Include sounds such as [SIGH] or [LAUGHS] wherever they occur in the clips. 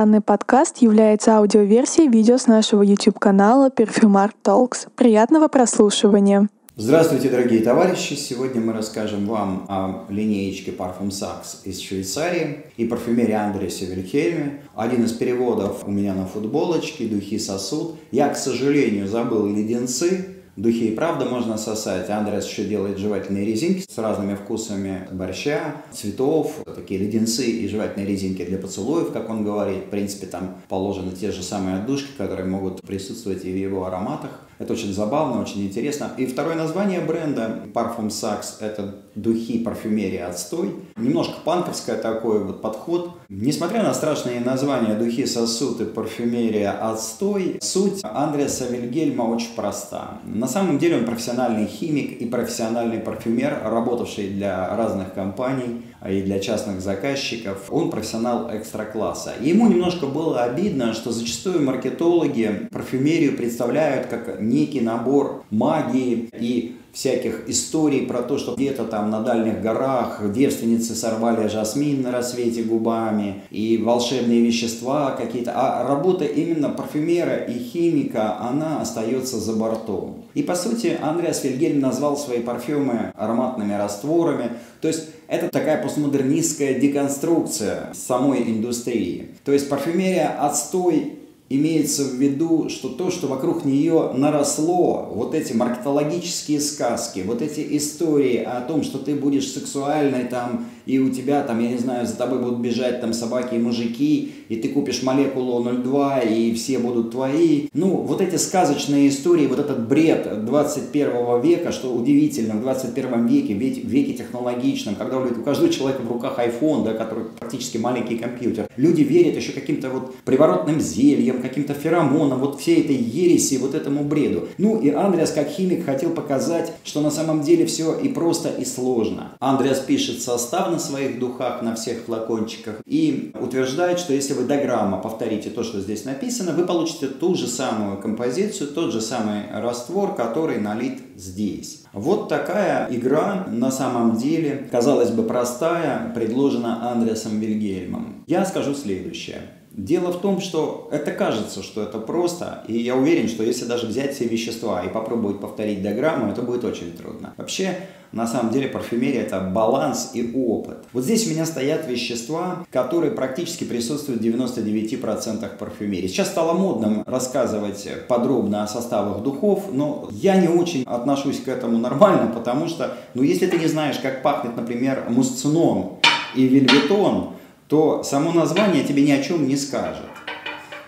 Данный подкаст является аудиоверсией видео с нашего YouTube-канала Perfumart Talks. Приятного прослушивания! Здравствуйте, дорогие товарищи! Сегодня мы расскажем вам о линеечке Parfum Saks из Швейцарии и парфюмерии Андреса Вильхельме. Один из переводов у меня на футболочке, духи сосуд. Я, к сожалению, забыл леденцы, Духи и правда можно сосать. Андрес еще делает жевательные резинки с разными вкусами борща, цветов, такие леденцы и жевательные резинки для поцелуев, как он говорит. В принципе, там положены те же самые отдушки, которые могут присутствовать и в его ароматах. Это очень забавно, очень интересно. И второе название бренда Parfum Saks – это духи парфюмерии отстой. Немножко панковское такой вот подход. Несмотря на страшные названия духи сосуд и парфюмерия отстой, суть Андреса Вильгельма очень проста. На самом деле он профессиональный химик и профессиональный парфюмер, работавший для разных компаний и для частных заказчиков. Он профессионал экстра-класса. Ему немножко было обидно, что зачастую маркетологи парфюмерию представляют как некий набор магии и всяких историй про то, что где-то там на дальних горах девственницы сорвали жасмин на рассвете губами и волшебные вещества какие-то. А работа именно парфюмера и химика, она остается за бортом. И по сути Андреас Вильгельм назвал свои парфюмы ароматными растворами. То есть это такая постмодернистская деконструкция самой индустрии. То есть парфюмерия отстой имеется в виду, что то, что вокруг нее наросло, вот эти маркетологические сказки, вот эти истории о том, что ты будешь сексуальной там, и у тебя там, я не знаю, за тобой будут бежать там собаки и мужики, и ты купишь молекулу 02, и все будут твои. Ну, вот эти сказочные истории, вот этот бред 21 века, что удивительно, в 21 веке, в веке технологичном, когда у каждого человека в руках iPhone, да, который практически маленький компьютер, люди верят еще каким-то вот приворотным зельям, каким-то феромоном, вот всей этой ереси, вот этому бреду. Ну и Андреас, как химик, хотел показать, что на самом деле все и просто, и сложно. Андреас пишет состав на своих духах, на всех флакончиках, и утверждает, что если вы до грамма повторите то, что здесь написано, вы получите ту же самую композицию, тот же самый раствор, который налит здесь. Вот такая игра на самом деле, казалось бы, простая, предложена Андреасом Вильгельмом. Я скажу следующее. Дело в том, что это кажется, что это просто, и я уверен, что если даже взять все вещества и попробовать повторить диаграмму, это будет очень трудно. Вообще, на самом деле парфюмерия это баланс и опыт. Вот здесь у меня стоят вещества, которые практически присутствуют в 99% парфюмерии. Сейчас стало модным рассказывать подробно о составах духов, но я не очень отношусь к этому нормально, потому что, ну если ты не знаешь, как пахнет, например, мусцинон и вельветон, то само название тебе ни о чем не скажет.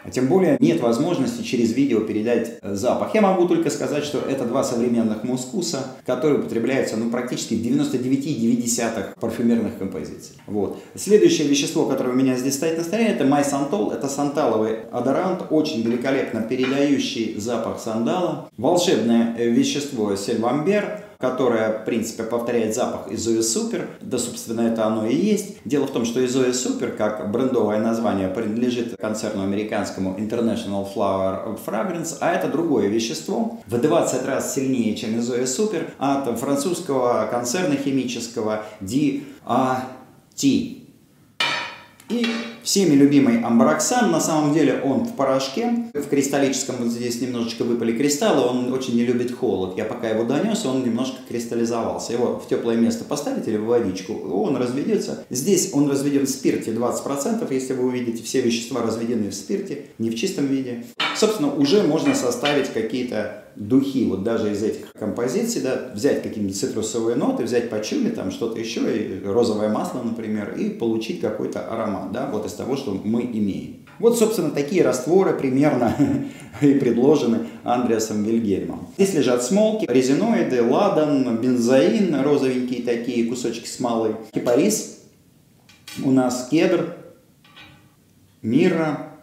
А тем более нет возможности через видео передать э, запах. Я могу только сказать, что это два современных мускуса, которые употребляются ну, практически в 99,9 парфюмерных композиций. Вот. Следующее вещество, которое у меня здесь стоит на столе, это майсантол. Это санталовый одорант, очень великолепно передающий запах сандала. Волшебное э, вещество сельвамбер которая, в принципе, повторяет запах Изоя Супер. Да, собственно, это оно и есть. Дело в том, что Изоя Супер, как брендовое название, принадлежит концерну американскому International Flower Fragrance, а это другое вещество, в 20 раз сильнее, чем Изоя Супер, от французского концерна химического DAT. И всеми любимый амброксан, на самом деле он в порошке, в кристаллическом, вот здесь немножечко выпали кристаллы, он очень не любит холод. Я пока его донес, он немножко кристаллизовался. Его в теплое место поставить или в водичку, он разведется. Здесь он разведен в спирте 20%, если вы увидите, все вещества разведены в спирте, не в чистом виде. Собственно, уже можно составить какие-то духи, вот даже из этих композиций, да, взять какие-нибудь цитрусовые ноты, взять пачули, там что-то еще, и розовое масло, например, и получить какой-то аромат, да, вот из того, что мы имеем. Вот, собственно, такие растворы примерно [LAUGHS] и предложены Андреасом Вильгельмом. Здесь лежат смолки, резиноиды, ладан, бензоин, розовенькие такие кусочки смолы, кипарис, у нас кедр, мира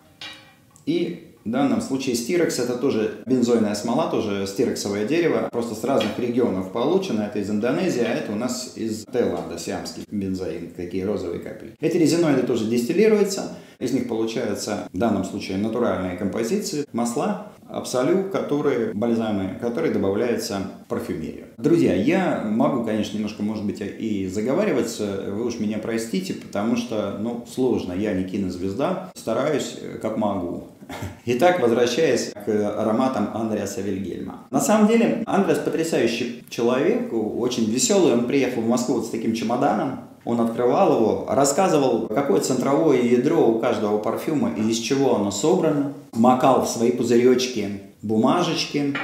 и в данном случае стирекс это тоже бензойная смола, тоже стирексовое дерево, просто с разных регионов получено. Это из Индонезии, а это у нас из Таиланда, сиамский бензоин, такие розовые капли. Эти резиноиды тоже дистиллируются, Из них получаются в данном случае натуральные композиции, масла, абсолю, которые, бальзамы, которые добавляются в парфюмерию. Друзья, я могу, конечно, немножко, может быть, и заговариваться, вы уж меня простите, потому что, ну, сложно, я не кинозвезда, стараюсь как могу. Итак, возвращаясь к ароматам Андреаса Вильгельма. На самом деле, Андреас потрясающий человек, очень веселый. Он приехал в Москву вот с таким чемоданом, он открывал его, рассказывал, какое центровое ядро у каждого парфюма и из чего оно собрано, макал в свои пузыречки бумажечки,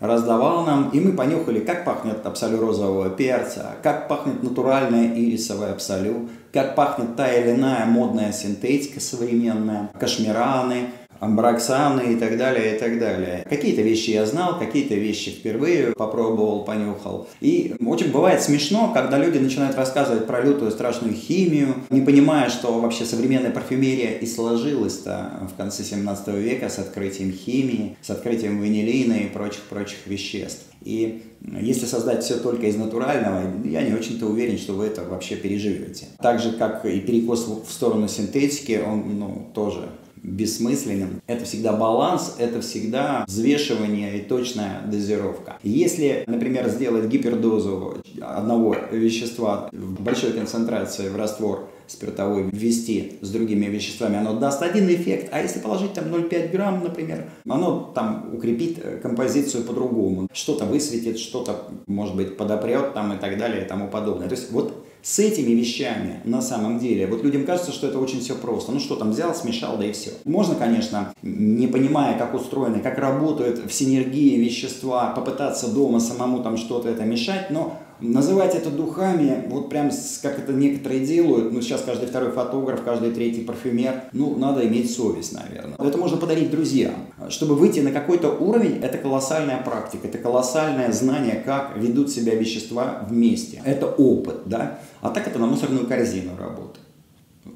раздавал нам, и мы понюхали, как пахнет абсолю розового перца, как пахнет натуральная ирисовая абсолю, как пахнет та или иная модная синтетика современная, кашмираны, амбраксаны и так далее, и так далее. Какие-то вещи я знал, какие-то вещи впервые попробовал, понюхал. И очень бывает смешно, когда люди начинают рассказывать про лютую страшную химию, не понимая, что вообще современная парфюмерия и сложилась-то в конце 17 века с открытием химии, с открытием ванилина и прочих-прочих веществ. И если создать все только из натурального, я не очень-то уверен, что вы это вообще переживете. Так же, как и перекос в сторону синтетики, он ну, тоже бессмысленным. Это всегда баланс, это всегда взвешивание и точная дозировка. Если, например, сделать гипердозу одного вещества в большой концентрации в раствор спиртовой ввести с другими веществами, оно даст один эффект, а если положить там 0,5 грамм, например, оно там укрепит композицию по-другому. Что-то высветит, что-то, может быть, подопрет там и так далее и тому подобное. То есть вот с этими вещами на самом деле, вот людям кажется, что это очень все просто. Ну что там, взял, смешал, да и все. Можно, конечно, не понимая, как устроены, как работают в синергии вещества, попытаться дома самому там что-то это мешать, но Называть это духами, вот прям как это некоторые делают, ну сейчас каждый второй фотограф, каждый третий парфюмер, ну надо иметь совесть, наверное. Это можно подарить друзьям. Чтобы выйти на какой-то уровень, это колоссальная практика, это колоссальное знание, как ведут себя вещества вместе. Это опыт, да? А так это на мусорную корзину работает.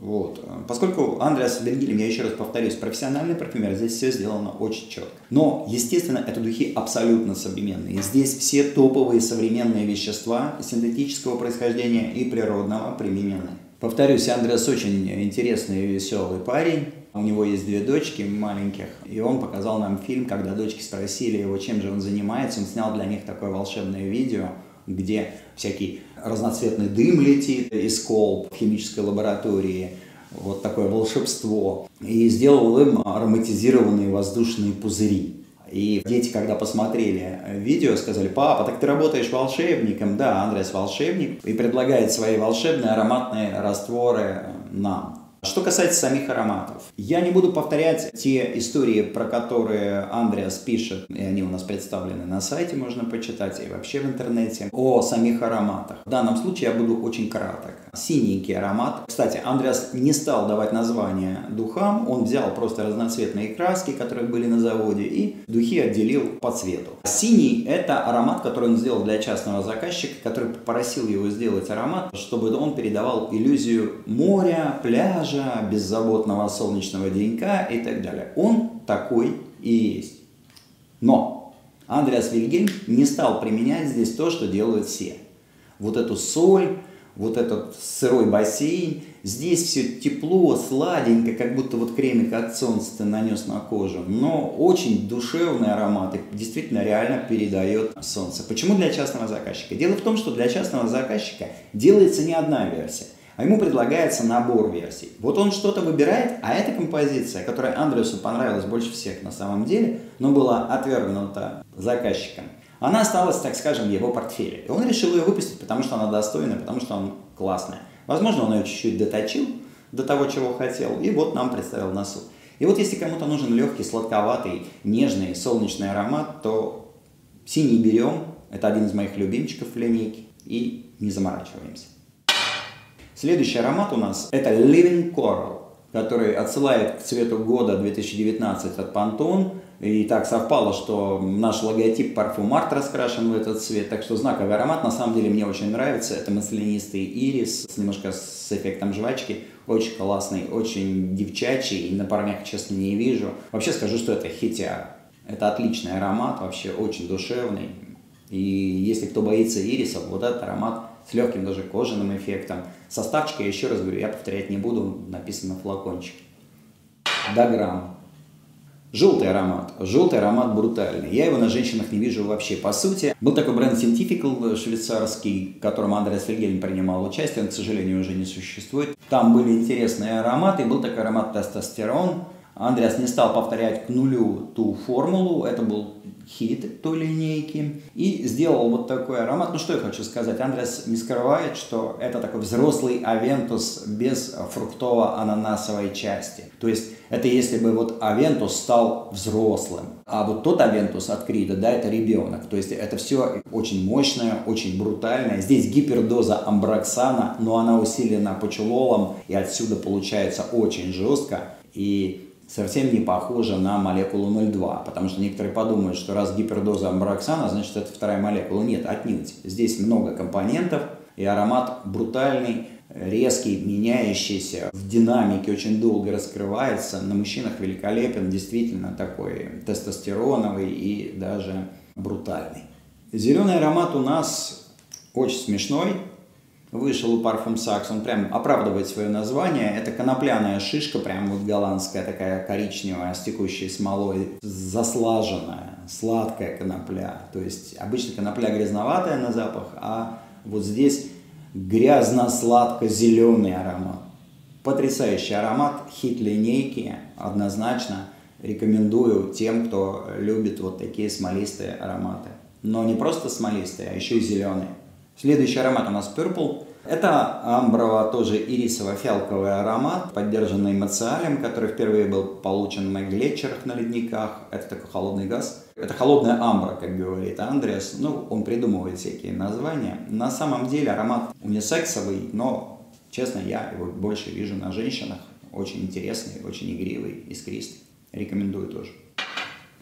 Вот. Поскольку Андреас Бергилем, я еще раз повторюсь, профессиональный парфюмер, здесь все сделано очень четко. Но, естественно, это духи абсолютно современные. Здесь все топовые современные вещества синтетического происхождения и природного применены. Повторюсь, Андреас очень интересный и веселый парень. У него есть две дочки маленьких, и он показал нам фильм, когда дочки спросили его, чем же он занимается. Он снял для них такое волшебное видео, где всякий разноцветный дым летит из колб в химической лаборатории, вот такое волшебство, и сделал им ароматизированные воздушные пузыри. И дети, когда посмотрели видео, сказали, папа, так ты работаешь волшебником? Да, Андрес волшебник, и предлагает свои волшебные ароматные растворы нам. Что касается самих ароматов, я не буду повторять те истории, про которые Андреас пишет, и они у нас представлены на сайте, можно почитать, и вообще в интернете, о самих ароматах. В данном случае я буду очень краток. Синенький аромат. Кстати, Андреас не стал давать название духам, он взял просто разноцветные краски, которые были на заводе, и духи отделил по цвету. Синий – это аромат, который он сделал для частного заказчика, который попросил его сделать аромат, чтобы он передавал иллюзию моря, пляжа, пляжа, беззаботного солнечного денька и так далее. Он такой и есть. Но Андреас Вильгельм не стал применять здесь то, что делают все. Вот эту соль, вот этот сырой бассейн. Здесь все тепло, сладенько, как будто вот кремик от солнца ты нанес на кожу. Но очень душевный аромат и действительно реально передает солнце. Почему для частного заказчика? Дело в том, что для частного заказчика делается не одна версия а ему предлагается набор версий. Вот он что-то выбирает, а эта композиция, которая Андреасу понравилась больше всех на самом деле, но была отвергнута заказчиком, она осталась, так скажем, в его портфеле. И он решил ее выпустить, потому что она достойная, потому что она классная. Возможно, он ее чуть-чуть доточил до того, чего хотел, и вот нам представил на суд. И вот если кому-то нужен легкий, сладковатый, нежный, солнечный аромат, то синий берем, это один из моих любимчиков в линейке, и не заморачиваемся. Следующий аромат у нас это Living Coral, который отсылает к цвету года 2019 от Pantone. И так совпало, что наш логотип парфюм Арт раскрашен в этот цвет, так что знаковый аромат на самом деле мне очень нравится. Это маслянистый ирис, немножко с эффектом жвачки. Очень классный, очень девчачий, и на парнях, честно, не вижу. Вообще скажу, что это хитяр. Это отличный аромат, вообще очень душевный. И если кто боится ирисов, вот этот аромат с легким даже кожаным эффектом. Составчик, я еще раз говорю, я повторять не буду, написано флакончик. до грамм. Желтый аромат. Желтый аромат брутальный. Я его на женщинах не вижу вообще. По сути, был такой бренд Scientifical швейцарский, в котором Андреас Вильгельм принимал участие. Он, к сожалению, уже не существует. Там были интересные ароматы. Был такой аромат тестостерон. Андреас не стал повторять к нулю ту формулу. Это был хит той линейки и сделал вот такой аромат. Ну что я хочу сказать, Андрес не скрывает, что это такой взрослый Авентус без фруктово-ананасовой части. То есть это если бы вот Авентус стал взрослым, а вот тот Авентус от Крида, да, это ребенок. То есть это все очень мощное, очень брутальное. Здесь гипердоза амброксана, но она усилена пачулолом, и отсюда получается очень жестко. И совсем не похожа на молекулу 0,2, потому что некоторые подумают, что раз гипердоза амброксана, значит это вторая молекула. Нет, отнюдь. Здесь много компонентов, и аромат брутальный, резкий, меняющийся, в динамике очень долго раскрывается, на мужчинах великолепен, действительно такой тестостероновый и даже брутальный. Зеленый аромат у нас очень смешной, вышел у Parfum Saks, он прям оправдывает свое название. Это конопляная шишка, прям вот голландская такая коричневая, с текущей смолой, заслаженная, сладкая конопля. То есть обычно конопля грязноватая на запах, а вот здесь грязно-сладко-зеленый аромат. Потрясающий аромат, хит линейки, однозначно рекомендую тем, кто любит вот такие смолистые ароматы. Но не просто смолистые, а еще и зеленые. Следующий аромат у нас Purple. Это амброво, тоже ирисово-фиалковый аромат, поддержанный мациалем, который впервые был получен на глетчерах на ледниках. Это такой холодный газ. Это холодная амбра, как говорит Андреас. Ну, он придумывает всякие названия. На самом деле аромат унисексовый, но, честно, я его больше вижу на женщинах. Очень интересный, очень игривый, искристый. Рекомендую тоже.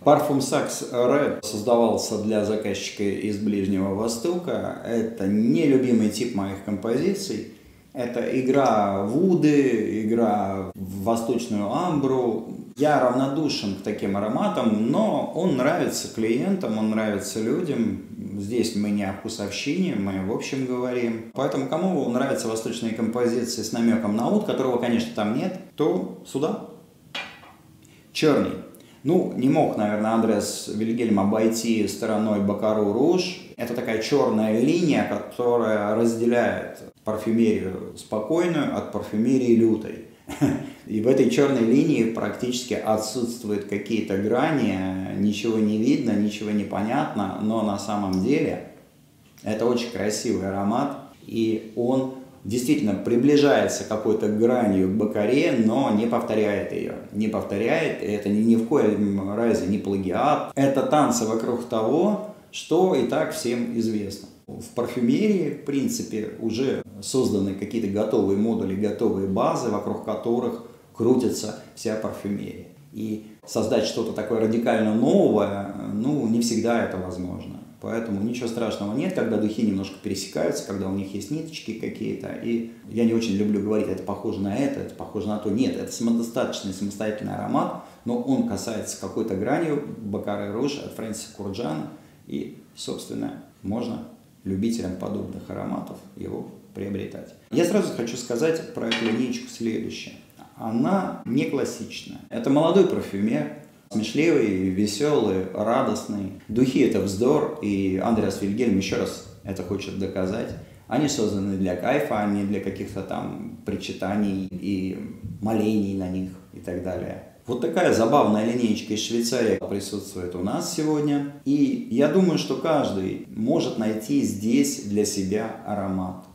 Парфум Сакс Red создавался для заказчика из Ближнего Востока. Это нелюбимый тип моих композиций. Это игра вуды, игра в восточную амбру. Я равнодушен к таким ароматам, но он нравится клиентам, он нравится людям. Здесь мы не о вкусовщине, мы в общем говорим. Поэтому кому нравятся восточные композиции с намеком на уд, которого, конечно, там нет, то сюда. Черный. Ну, не мог, наверное, Андреас Вильгельм обойти стороной Бакару Руж. Это такая черная линия, которая разделяет парфюмерию спокойную от парфюмерии лютой. [LAUGHS] И в этой черной линии практически отсутствуют какие-то грани, ничего не видно, ничего не понятно, но на самом деле это очень красивый аромат, и он действительно приближается какой-то гранью к Бакаре, но не повторяет ее. Не повторяет, это ни, ни в коем разе не плагиат. Это танцы вокруг того, что и так всем известно. В парфюмерии, в принципе, уже созданы какие-то готовые модули, готовые базы, вокруг которых крутится вся парфюмерия. И создать что-то такое радикально новое, ну, не всегда это возможно. Поэтому ничего страшного нет, когда духи немножко пересекаются, когда у них есть ниточки какие-то. И я не очень люблю говорить, это похоже на это, это похоже на то. Нет, это самодостаточный, самостоятельный аромат, но он касается какой-то гранью Бакары Руж от Фрэнсиса Курджана. И, собственно, можно любителям подобных ароматов его приобретать. Я сразу хочу сказать про эту линейку следующее. Она не классичная. Это молодой парфюмер, Смешливый, веселый, радостный. Духи – это вздор, и Андреас Вильгельм еще раз это хочет доказать. Они созданы для кайфа, а не для каких-то там причитаний и молений на них и так далее. Вот такая забавная линейка из Швейцарии присутствует у нас сегодня. И я думаю, что каждый может найти здесь для себя аромат.